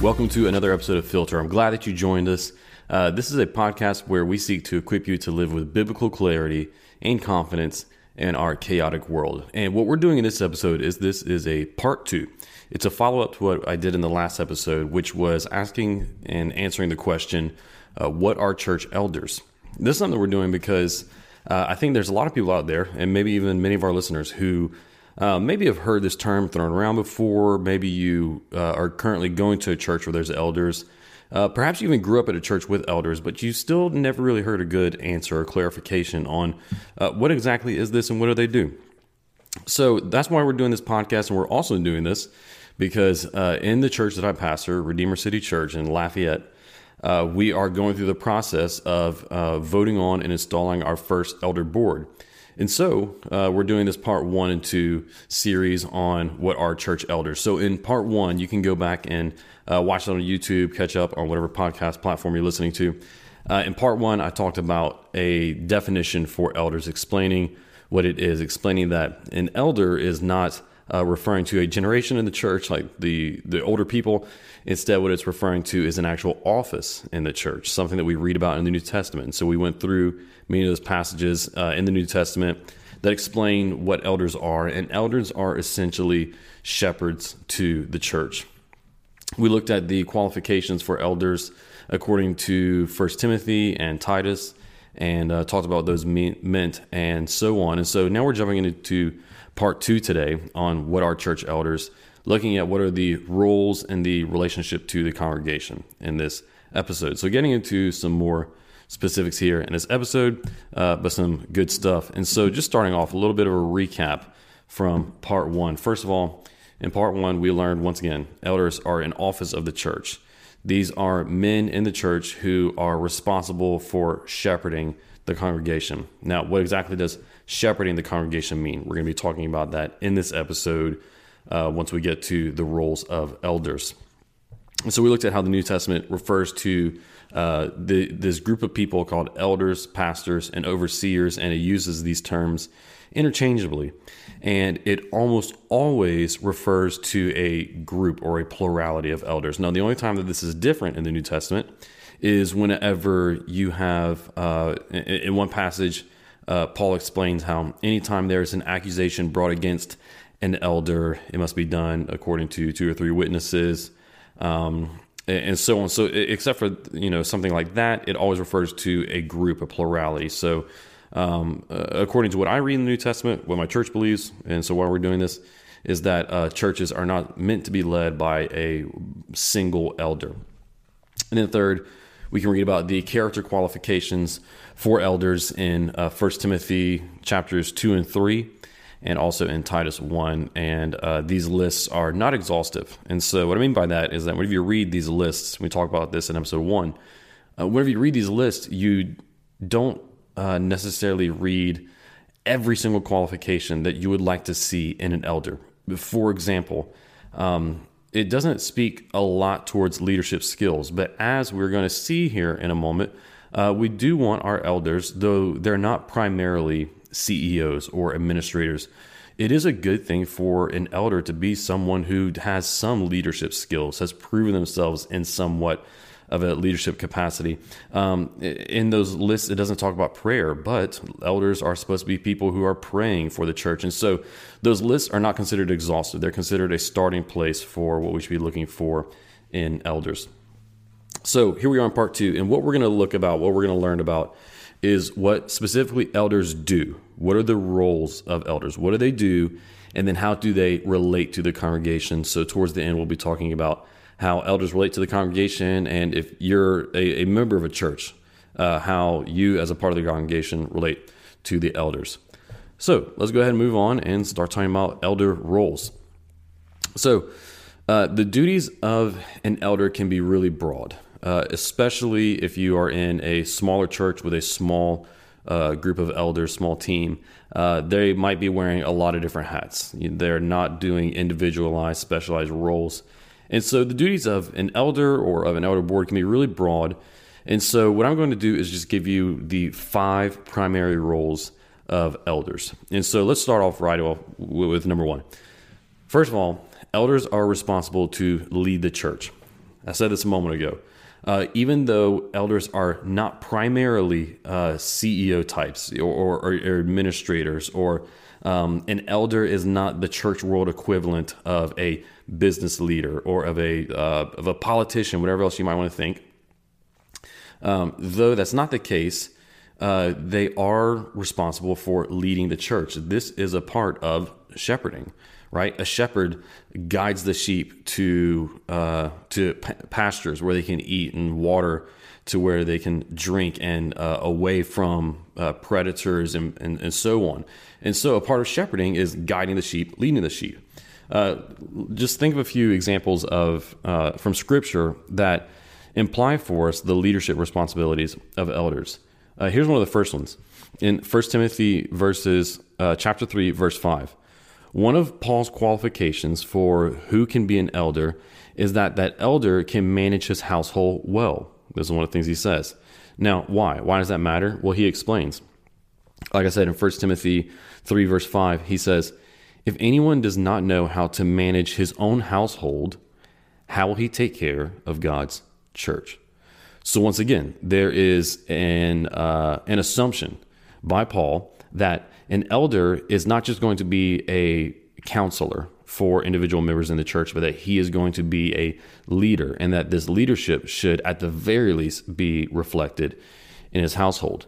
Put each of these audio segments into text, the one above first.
Welcome to another episode of Filter. I'm glad that you joined us. Uh, this is a podcast where we seek to equip you to live with biblical clarity and confidence in our chaotic world. And what we're doing in this episode is this is a part two. It's a follow up to what I did in the last episode, which was asking and answering the question, uh, What are church elders? This is something we're doing because uh, I think there's a lot of people out there, and maybe even many of our listeners, who uh, maybe have heard this term thrown around before. Maybe you uh, are currently going to a church where there's elders. Uh, perhaps you even grew up at a church with elders, but you still never really heard a good answer or clarification on uh, what exactly is this and what do they do. So that's why we're doing this podcast, and we're also doing this because uh, in the church that I pastor, Redeemer City Church in Lafayette, uh, we are going through the process of voting on and installing our first elder board. And so uh, we're doing this part one and two series on what are church elders. So in part one, you can go back and uh, watch it on YouTube, catch up on whatever podcast platform you're listening to. Uh, in part one, I talked about a definition for elders, explaining what it is, explaining that an elder is not uh, referring to a generation in the church, like the the older people. Instead, what it's referring to is an actual office in the church, something that we read about in the New Testament. So we went through many of those passages uh, in the New Testament that explain what elders are, and elders are essentially shepherds to the church. We looked at the qualifications for elders according to First Timothy and Titus, and uh, talked about those meant and so on. And so now we're jumping into part two today on what are church elders, looking at what are the roles and the relationship to the congregation in this episode. So, getting into some more specifics here in this episode, uh, but some good stuff. And so, just starting off, a little bit of a recap from part one. First of all, in part one, we learned once again elders are an office of the church. These are men in the church who are responsible for shepherding the congregation. Now, what exactly does shepherding the congregation mean? We're going to be talking about that in this episode uh, once we get to the roles of elders. And so we looked at how the New Testament refers to uh, the, this group of people called elders, pastors, and overseers, and it uses these terms interchangeably. And it almost always refers to a group or a plurality of elders. Now, the only time that this is different in the New Testament is whenever you have, uh, in, in, one passage, uh, Paul explains how anytime there's an accusation brought against an elder, it must be done according to two or three witnesses. Um, and so on. So, except for you know something like that, it always refers to a group, a plurality. So, um, uh, according to what I read in the New Testament, what my church believes, and so why we're doing this is that uh, churches are not meant to be led by a single elder. And then third, we can read about the character qualifications for elders in uh, 1 Timothy chapters 2 and 3 and also in Titus 1. And uh, these lists are not exhaustive. And so, what I mean by that is that whenever you read these lists, we talk about this in episode 1, uh, whenever you read these lists, you don't uh, necessarily read every single qualification that you would like to see in an elder. For example, um, it doesn't speak a lot towards leadership skills, but as we're going to see here in a moment, uh, we do want our elders, though they're not primarily CEOs or administrators, it is a good thing for an elder to be someone who has some leadership skills, has proven themselves in somewhat of a leadership capacity. Um, in those lists, it doesn't talk about prayer, but elders are supposed to be people who are praying for the church. And so those lists are not considered exhaustive. They're considered a starting place for what we should be looking for in elders. So here we are in part two, and what we're going to look about, what we're going to learn about is what specifically elders do. What are the roles of elders? What do they do? And then how do they relate to the congregation? So, towards the end, we'll be talking about how elders relate to the congregation. And if you're a, a member of a church, uh, how you, as a part of the congregation, relate to the elders. So, let's go ahead and move on and start talking about elder roles. So, uh, the duties of an elder can be really broad uh, especially if you are in a smaller church with a small uh, group of elders, small team. Uh, they might be wearing a lot of different hats. They're not doing individualized, specialized roles. And so the duties of an elder or of an elder board can be really broad. And so what I'm going to do is just give you the five primary roles of elders. And so let's start off right off with number one. First of all, elders are responsible to lead the church. I said this a moment ago. Uh, even though elders are not primarily uh, CEO types or, or, or administrators, or um, an elder is not the church world equivalent of a business leader or of a uh, of a politician, whatever else you might want to think. Um, though that's not the case, uh, they are responsible for leading the church. This is a part of shepherding right? A shepherd guides the sheep to uh, to pastures where they can eat and water to where they can drink and uh, away from uh, predators and, and, and, so on. And so, a part of shepherding is guiding the sheep, leading the sheep. Uh, just think of a few examples of uh, from Scripture that imply for us the leadership responsibilities of elders. Uh, here's one of the first ones in 1 Timothy verses chapter three, verse five. One of Paul's qualifications for who can be an elder is that that elder can manage his household well. This is one of the things he says. Now, why? Why does that matter? Well, he explains. Like I said in 1 Timothy 3, verse 5, he says, If anyone does not know how to manage his own household, how will he take care of God's church? So, once again, there is an, uh, an assumption by Paul that an elder is not just going to be a counselor for individual members in the church, but that he is going to be a leader and that this leadership should, at the very least, be reflected in his household.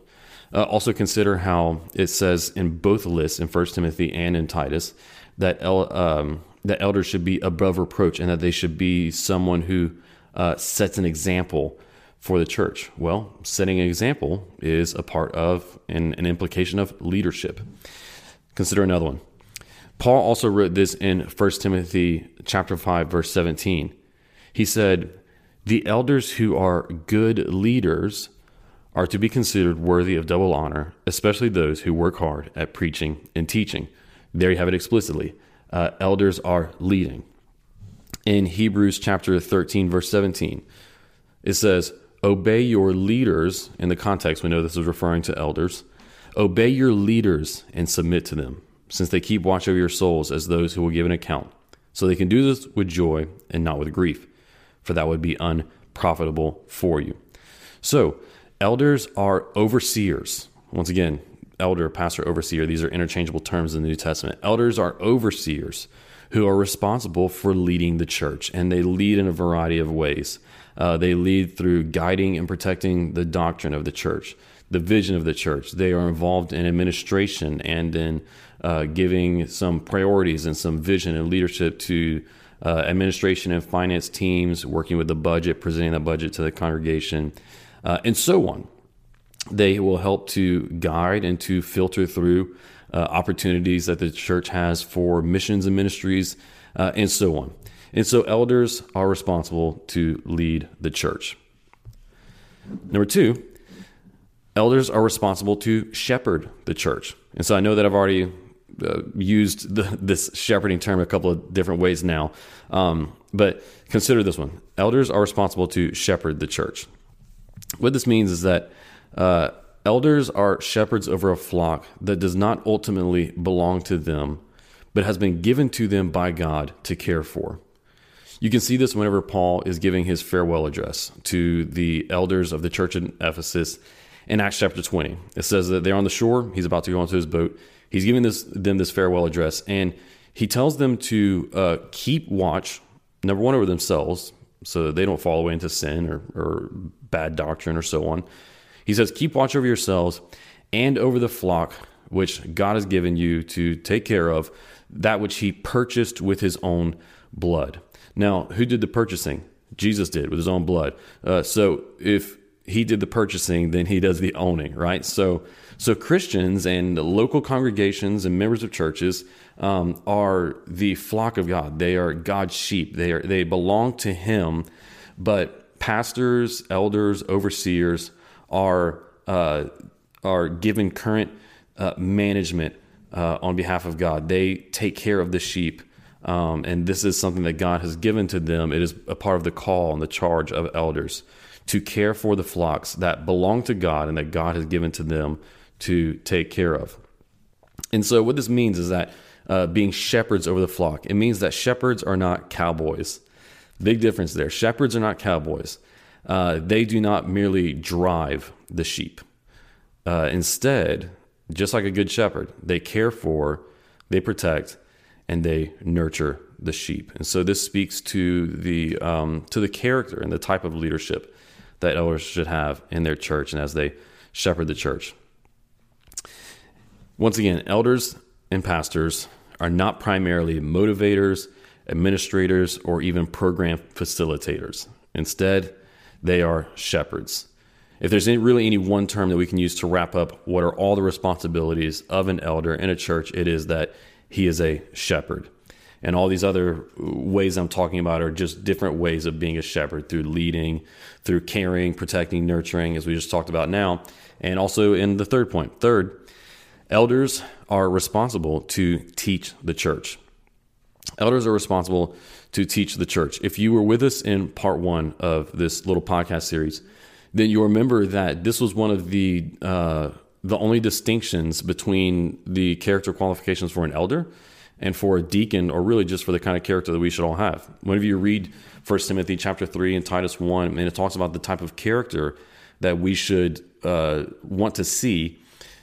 Uh, also, consider how it says in both lists, in 1 Timothy and in Titus, that, el- um, that elders should be above reproach and that they should be someone who uh, sets an example for the church? Well, setting an example is a part of an implication of leadership. Consider another one. Paul also wrote this in 1 Timothy chapter 5 verse 17. He said, "The elders who are good leaders are to be considered worthy of double honor, especially those who work hard at preaching and teaching." There you have it explicitly. Uh, elders are leading. In Hebrews chapter 13 verse 17, it says, Obey your leaders. In the context, we know this is referring to elders. Obey your leaders and submit to them, since they keep watch over your souls as those who will give an account. So they can do this with joy and not with grief, for that would be unprofitable for you. So, elders are overseers. Once again, elder, pastor, overseer, these are interchangeable terms in the New Testament. Elders are overseers who are responsible for leading the church, and they lead in a variety of ways. Uh, they lead through guiding and protecting the doctrine of the church, the vision of the church. They are involved in administration and in uh, giving some priorities and some vision and leadership to uh, administration and finance teams, working with the budget, presenting the budget to the congregation, uh, and so on. They will help to guide and to filter through uh, opportunities that the church has for missions and ministries, uh, and so on. And so elders are responsible to lead the church. Number two, elders are responsible to shepherd the church. And so I know that I've already uh, used the, this shepherding term a couple of different ways now, um, but consider this one elders are responsible to shepherd the church. What this means is that uh, elders are shepherds over a flock that does not ultimately belong to them, but has been given to them by God to care for. You can see this whenever Paul is giving his farewell address to the elders of the church in Ephesus in Acts chapter 20. It says that they're on the shore, he's about to go onto his boat. He's giving this, them this farewell address, and he tells them to uh, keep watch, number one, over themselves, so that they don't fall away into sin or, or bad doctrine or so on. He says, Keep watch over yourselves and over the flock which God has given you to take care of, that which he purchased with his own blood. Now, who did the purchasing? Jesus did with his own blood. Uh, so if he did the purchasing, then he does the owning, right? So, so Christians and the local congregations and members of churches um, are the flock of God. They are God's sheep. They are they belong to Him. But pastors, elders, overseers are uh, are given current uh, management uh, on behalf of God. They take care of the sheep um, and this is something that God has given to them. It is a part of the call and the charge of elders to care for the flocks that belong to God and that God has given to them to take care of. And so, what this means is that uh, being shepherds over the flock. It means that shepherds are not cowboys. Big difference there. Shepherds are not cowboys. Uh, they do not merely drive the sheep. Uh, instead, just like a good shepherd, they care for, they protect, and they nurture the sheep. And so this speaks to the um, to the character and the type of leadership that elders should have in their church and as they shepherd the church. Once again, elders and pastors are not primarily motivators, administrators, or even program facilitators. Instead, they are shepherds. If there's any, really any one term that we can use to wrap up what are all the responsibilities of an elder in a church, it is that he is a shepherd. And all these other ways I'm talking about are just different ways of being a shepherd through leading, through caring, protecting, nurturing, as we just talked about now. And also in the third point. Third, elders are responsible to teach the church. Elders are responsible to teach the church. If you were with us in part one of this little podcast series, then you remember that this was one of the uh, the only distinctions between the character qualifications for an elder and for a deacon, or really just for the kind of character that we should all have. Whenever you read 1 Timothy chapter 3 and Titus 1, and it talks about the type of character that we should uh, want to see,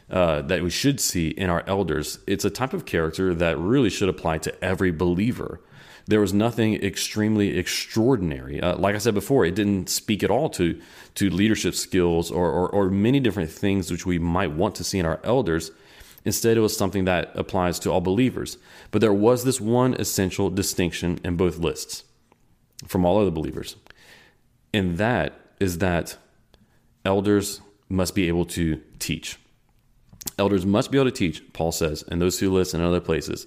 uh, that we should see in our elders, it's a type of character that really should apply to every believer. There was nothing extremely extraordinary. Uh, like I said before, it didn't speak at all to to leadership skills or, or, or many different things which we might want to see in our elders. Instead, it was something that applies to all believers. But there was this one essential distinction in both lists from all other believers. And that is that elders must be able to teach. Elders must be able to teach, Paul says, in those two lists and other places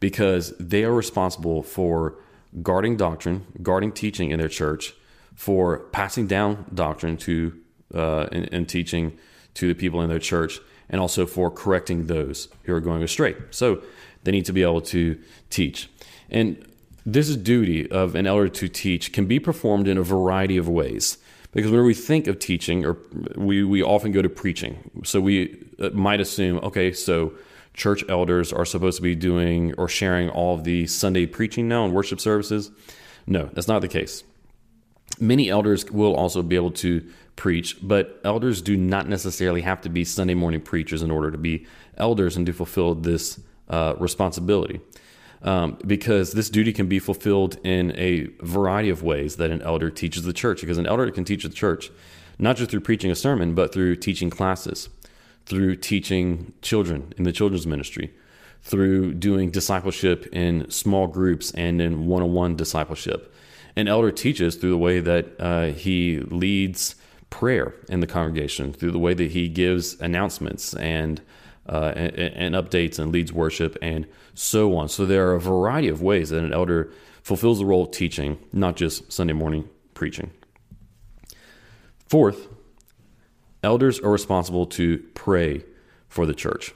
because they are responsible for guarding doctrine, guarding teaching in their church, for passing down doctrine to uh, and, and teaching to the people in their church, and also for correcting those who are going astray. So they need to be able to teach. And this duty of an elder to teach can be performed in a variety of ways. Because when we think of teaching, or we, we often go to preaching. So we uh, might assume, okay, so church elders are supposed to be doing or sharing all of the Sunday preaching now and worship services. No, that's not the case. Many elders will also be able to preach, but elders do not necessarily have to be Sunday morning preachers in order to be elders and to fulfill this uh, responsibility. Um, because this duty can be fulfilled in a variety of ways that an elder teaches the church. Because an elder can teach the church not just through preaching a sermon, but through teaching classes through teaching children in the children's ministry, through doing discipleship in small groups and in one on one discipleship. An elder teaches through the way that uh, he leads prayer in the congregation, through the way that he gives announcements and, uh, and, and updates and leads worship and so on. So there are a variety of ways that an elder fulfills the role of teaching, not just Sunday morning preaching. Fourth, Elders are responsible to pray for the church.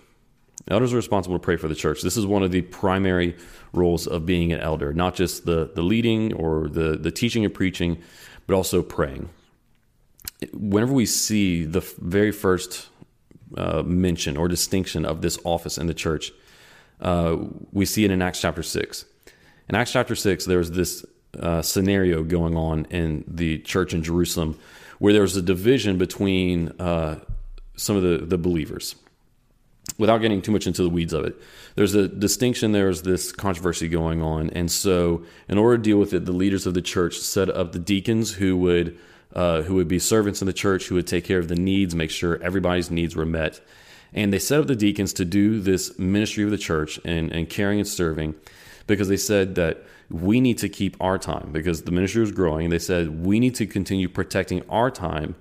Elders are responsible to pray for the church. This is one of the primary roles of being an elder, not just the, the leading or the, the teaching and preaching, but also praying. Whenever we see the very first uh, mention or distinction of this office in the church, uh, we see it in Acts chapter 6. In Acts chapter 6, there's this uh, scenario going on in the church in Jerusalem where there was a division between uh, some of the, the believers. Without getting too much into the weeds of it, there's a distinction, there's this controversy going on. And so, in order to deal with it, the leaders of the church set up the deacons who would. Uh, who would be servants in the church, who would take care of the needs, make sure everybody's needs were met. And they set up the deacons to do this ministry of the church and, and caring and serving because they said that we need to keep our time because the ministry was growing. They said we need to continue protecting our time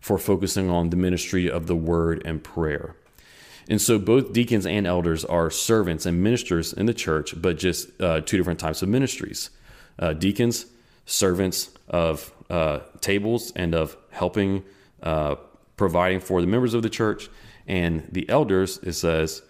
for focusing on the ministry of the word and prayer. And so both deacons and elders are servants and ministers in the church, but just uh, two different types of ministries. Uh, deacons, servants of uh, tables and of helping, uh, providing for the members of the church. And the elders, it says,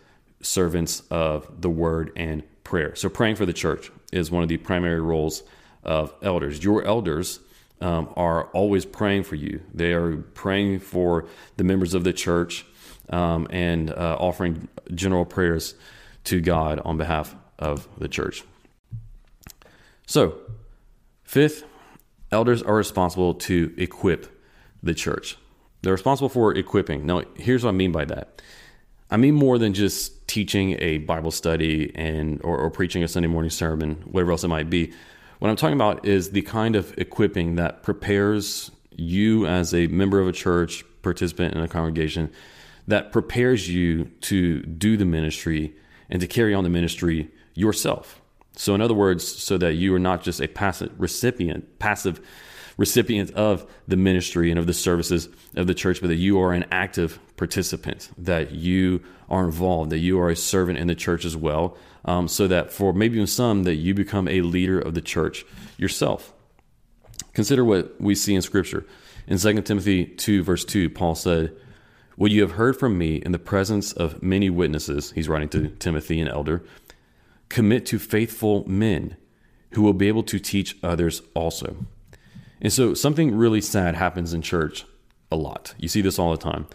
servants of the word and prayer. So praying for the church is one of the primary roles of elders. Your elders um, are always praying for you. They are praying for the members of the church um, and uh, offering general prayers to God on behalf of the church. So, fifth, elders are responsible to equip the church. They're responsible for equipping. Now, here's what I mean by that. I mean more than just teaching a Bible study and or, or preaching a Sunday morning sermon, whatever else it might be. What I'm talking about is the kind of equipping that prepares you as a member of a church, participant in a congregation, that prepares you to do the ministry and to carry on the ministry yourself. So, in other words, so that you are not just a passive recipient, passive recipient of the ministry and of the services of the church, but that you are an active participant, that you are involved, that you are a servant in the church as well, um, so that for maybe even some, that you become a leader of the church yourself. Consider what we see in Scripture. In 2 Timothy 2, verse 2, Paul said, What you have heard from me in the presence of many witnesses, he's writing to Timothy, an elder, commit to faithful men who will be able to teach others also. And so something really sad happens in church a lot. You see this all the time.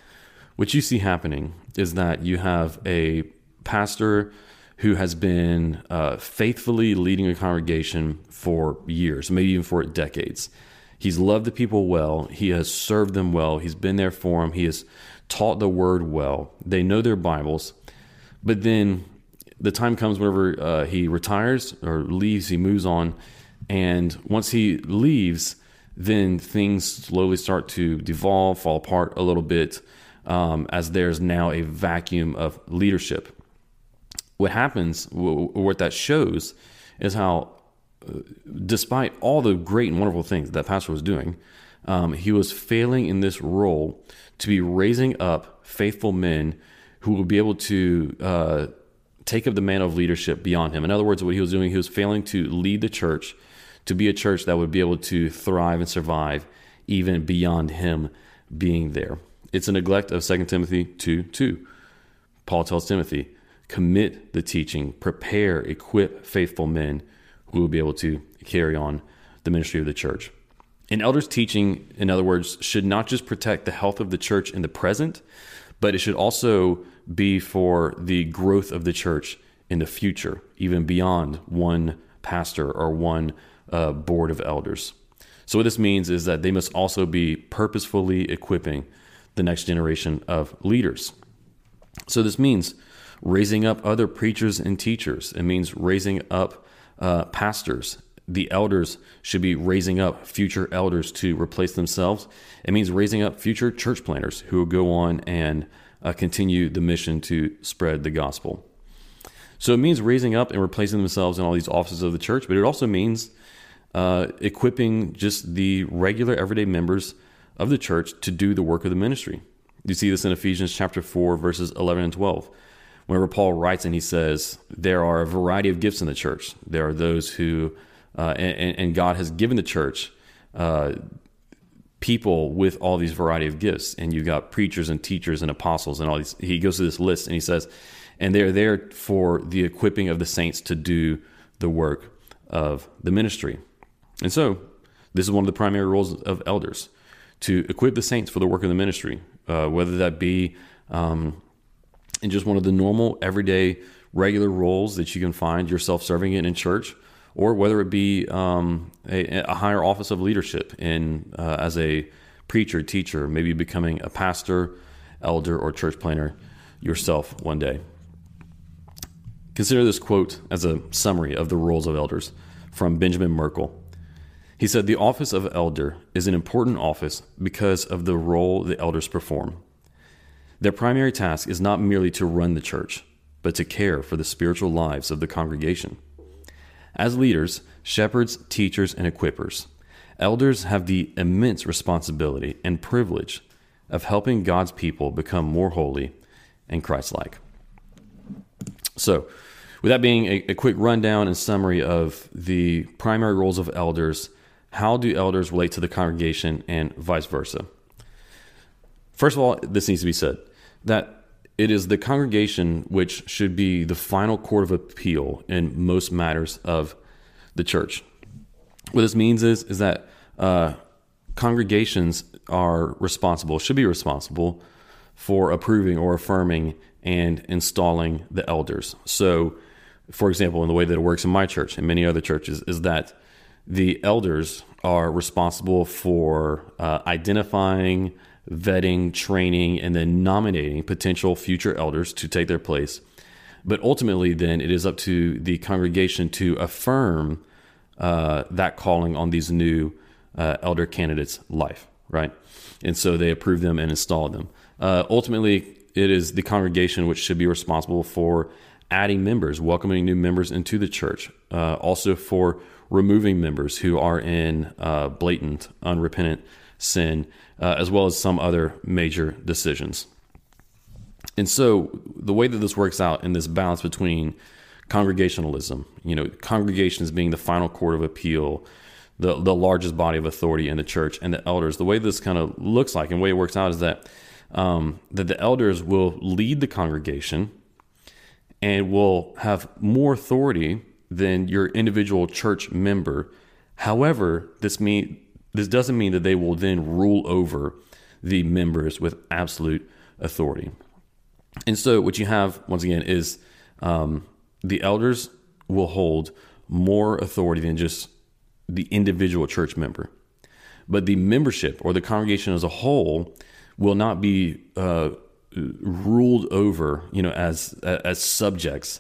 What you see happening is that you have a pastor who has been uh, faithfully leading a congregation for years, maybe even for decades. He's loved the people well. He has served them well. He's been there for them. He has taught the word well. They know their Bibles. But then the time comes whenever uh, he retires or leaves, he moves on. And once he leaves, then things slowly start to devolve, fall apart a little bit um, as there's now a vacuum of leadership. What happens, what that shows, is how, uh, despite all the great and wonderful things that pastor was doing, um, he was failing in this role to be raising up faithful men who will be able to uh, take up the mantle of leadership beyond him. In other words, what he was doing, he was failing to lead the church to be a church that would be able to thrive and survive even beyond him being there. It's a neglect of 2 Timothy 2 2. Paul tells Timothy, commit the teaching, prepare, equip faithful men who will be able to carry on the ministry of the church. An elder's teaching, in other words, should not just protect the health of the church in the present, but it should also be for the growth of the church in the future, even beyond one pastor or one uh, board of elders. So, what this means is that they must also be purposefully equipping the next generation of leaders. So, this means raising up other preachers and teachers, it means raising up uh, pastors. The elders should be raising up future elders to replace themselves. It means raising up future church planters who will go on and uh, continue the mission to spread the gospel. So it means raising up and replacing themselves in all these offices of the church, but it also means uh, equipping just the regular everyday members of the church to do the work of the ministry. You see this in Ephesians chapter 4, verses 11 and 12. Whenever Paul writes and he says, There are a variety of gifts in the church. There are those who, uh, and, and, God has given the church uh, people with all these variety of gifts. And you've got preachers and teachers and apostles and all these. He goes to this list and he says, And they're there for the equipping of the saints to do the work of the ministry. And so, this is one of the primary roles of elders to equip the saints for the work of the ministry, uh, whether that be um, in just one of the normal, everyday, regular roles that you can find yourself serving in in church, or whether it be um, a, a, higher office of leadership in uh, as a preacher, teacher, maybe becoming a pastor, elder, or church planter yourself one day. Consider this quote as a summary of the roles of elders from Benjamin Merkle. He said, The office of elder is an important office because of the role the elders perform. Their primary task is not merely to run the church, but to care for the spiritual lives of the congregation. As leaders, shepherds, teachers, and equippers, elders have the immense responsibility and privilege of helping God's people become more holy and Christ like. So, with that being a, a, quick rundown and summary of the primary roles of elders how do elders relate to the congregation and vice versa? First of all, this needs to be said that it is the congregation which should be the final court of appeal in most matters of the church. What this means is is that uh, congregations are responsible, should be responsible for approving or affirming and installing the elders. So for example, in the way that it works in my church and many other churches, is that the elders are responsible for uh, identifying, vetting, training, and then nominating potential future elders to take their place. But ultimately, then it is up to the congregation to affirm uh, that calling on these new uh, elder candidates' life, right? And so they approve them and install them. Uh, ultimately, it is the congregation which should be responsible for adding members, welcoming new members into the church, uh, also for removing members who are in uh, blatant, unrepentant sin, uh, as well as some other major decisions. And so, the way that this works out in this balance between congregationalism, you know, congregations being the final court of appeal, the, the largest body of authority in the church, and the elders, the way this kind of looks like and the way it works out is that um, that the elders will lead the congregation and will have more authority than your individual church member. However, this mean this doesn't mean that they will then rule over the members with absolute authority. And so, what you have once again is um, the elders will hold more authority than just the individual church member, but the membership or the congregation as a whole will not be uh, ruled over, you know, as as subjects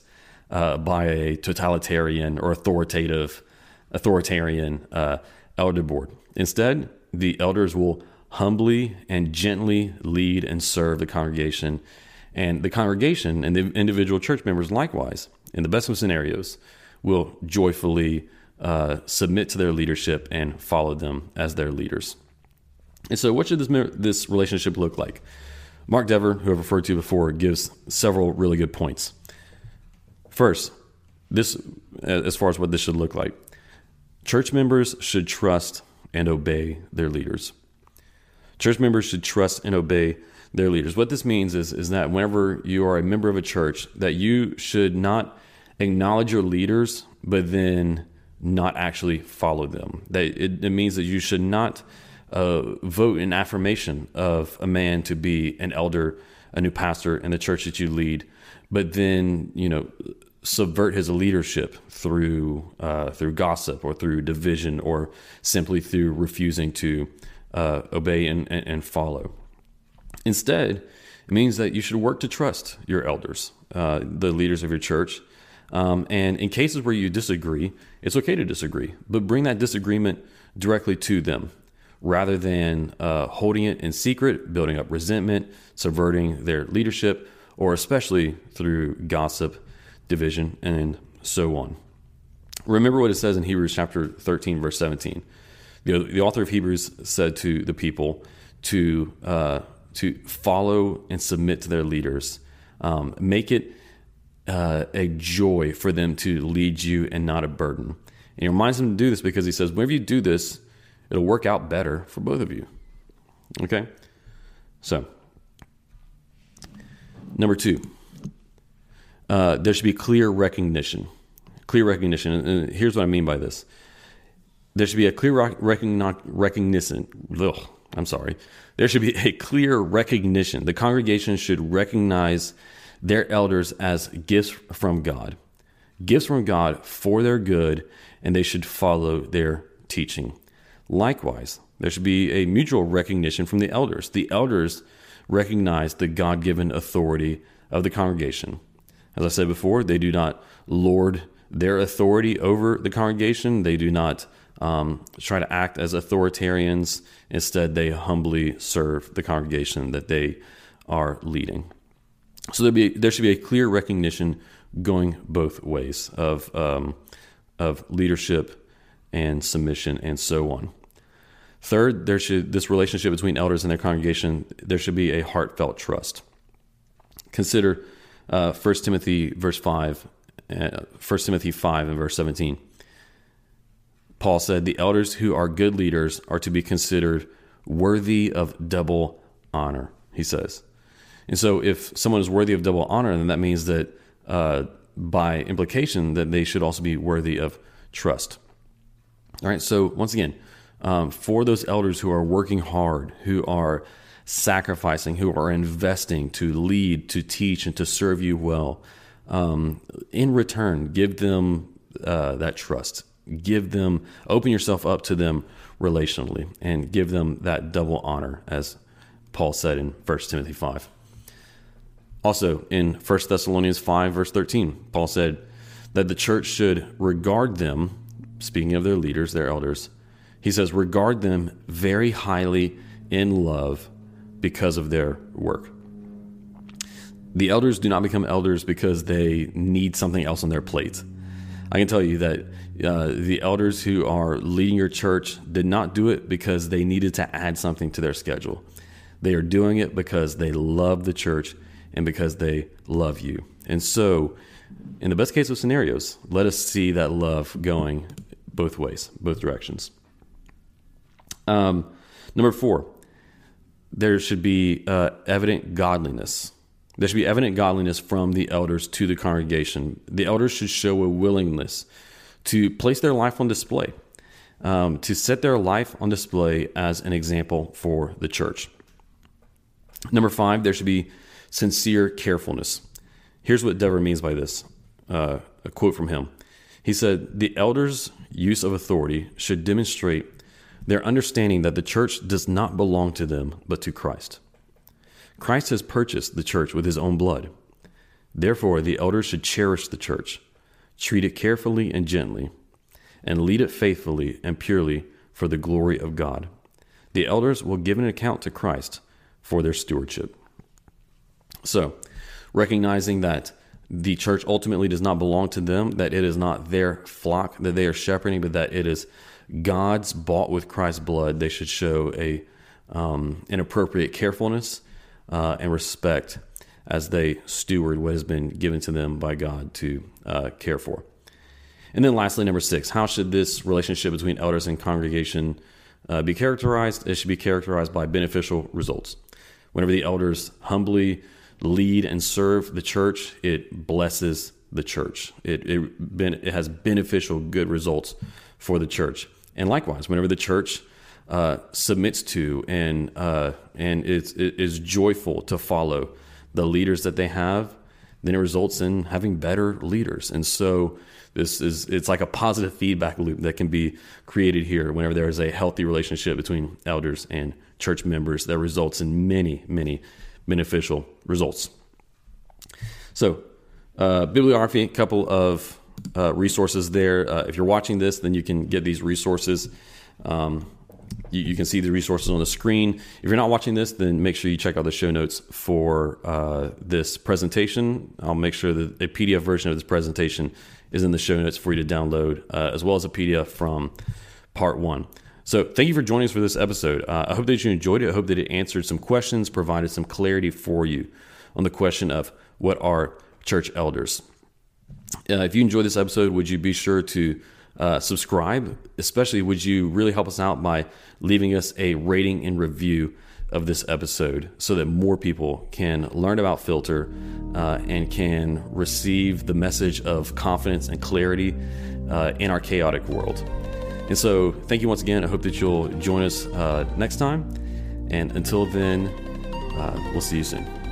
uh, by a totalitarian or authoritative authoritarian uh, elder board. Instead, the elders will humbly and gently lead and serve the congregation, and the congregation and the individual church members likewise, in the best of scenarios, will joyfully uh, submit to their leadership and follow them as their leaders. And so, what should this this relationship look like? Mark Dever, who I've referred to before, gives several really good points. First, this as far as what this should look like, church members should trust and obey their leaders. Church members should trust and obey their leaders. What this means is is that whenever you are a member of a church, that you should not acknowledge your leaders, but then not actually follow them. That it, it means that you should not uh, vote in affirmation of a man to be an elder, a new pastor in the church that you lead, but then you know subvert his leadership through uh, through gossip or through division or simply through refusing to uh, obey and, and, and, follow. Instead, it means that you should work to trust your elders, uh, the leaders of your church. Um, and in cases where you disagree, it's okay to disagree, but bring that disagreement directly to them rather than uh, holding it in secret, building up resentment, subverting their leadership, or especially through gossip, division, and so on. Remember what it says in Hebrews chapter 13, verse 17. The, the author of Hebrews said to the people to, uh, to follow and submit to their leaders, um, make it uh, a joy for them to lead you and not a burden. And he reminds them to do this because he says, whenever you do this, it'll work out better for both of you. Okay? So, number two, uh, there should be clear recognition. Clear recognition. And here's what I mean by this there should be a clear recognition. Ugh, I'm sorry. There should be a clear recognition. The congregation should recognize their elders as gifts from God, gifts from God for their good, and they should follow their teaching. Likewise, there should be a mutual recognition from the elders. The elders recognize the God given authority of the congregation. As I said before, they do not lord their authority over the congregation, they do not um, try to act as authoritarians. Instead, they humbly serve the congregation that they are leading. So there, be, there should be a clear recognition going both ways of, um, of leadership and submission and so on. Third, there should this relationship between elders and their congregation, there should be a heartfelt trust. Consider uh, 1 Timothy verse 5, uh, 1 Timothy 5 and verse 17. Paul said, The elders who are good leaders are to be considered worthy of double honor, he says. And so if someone is worthy of double honor, then that means that uh, by implication that they should also be worthy of trust. All right, so once again, um, for those elders who are working hard, who are sacrificing, who are investing to lead, to teach, and to serve you well, um, in return, give them uh, that trust. Give them, open yourself up to them relationally, and give them that double honor, as Paul said in 1 Timothy 5. Also, in 1 Thessalonians 5, verse 13, Paul said that the church should regard them, speaking of their leaders, their elders, he says, regard them very highly in love because of their work. The elders do not become elders because they need something else on their plate. I can tell you that uh, the elders who are leading your church did not do it because they needed to add something to their schedule. They are doing it because they love the church and because they love you. And so, in the best case of scenarios, let us see that love going both ways, both directions. Um, number four, there should be uh, evident godliness. There should be evident godliness from the elders to the congregation. The elders should show a willingness to place their life on display, um, to set their life on display as an example for the church. Number five, there should be sincere carefulness. Here's what Dever means by this uh, a quote from him. He said, The elders' use of authority should demonstrate their understanding that the church does not belong to them, but to Christ. Christ has purchased the church with his own blood. Therefore, the elders should cherish the church, treat it carefully and gently, and lead it faithfully and purely for the glory of God. The elders will give an account to Christ for their stewardship. So, recognizing that the church ultimately does not belong to them, that it is not their flock that they are shepherding, but that it is God's bought with Christ's blood, they should show a um, an appropriate carefulness uh, and respect as they steward what has been given to them by God to uh, care for. And then, lastly, number six, how should this relationship between elders and congregation uh, be characterized? It should be characterized by beneficial results. Whenever the elders humbly lead and serve the church, it blesses the church. It, it, it has beneficial, good results for the church. And likewise, whenever the church uh, submits to and uh, and is, is joyful to follow the leaders that they have, then it results in having better leaders. And so this is it's like a positive feedback loop that can be created here whenever there is a healthy relationship between elders and church members that results in many many beneficial results. So, uh, bibliography, a couple of uh, resources there. Uh, if you're watching this, then you can get these resources. Um, you, you, can see the resources on the screen. If you're not watching this, then make sure you check out the show notes for uh, this presentation. I'll make sure that a PDF version of this presentation is in the show notes for you to download, uh, as well as a PDF from part one. So, thank you for joining us for this episode. Uh, I hope that you enjoyed it. I hope that it answered some questions, provided some clarity for you on the question of what are church elders. Uh, if you enjoyed this episode, would you be sure to uh, subscribe? Especially, would you really help us out by leaving us a rating and review of this episode so that more people can learn about Filter uh, and can receive the message of confidence and clarity uh, in our chaotic world. And so, thank you once again. I hope that you'll join us uh, next time. And until then, we'll see you soon.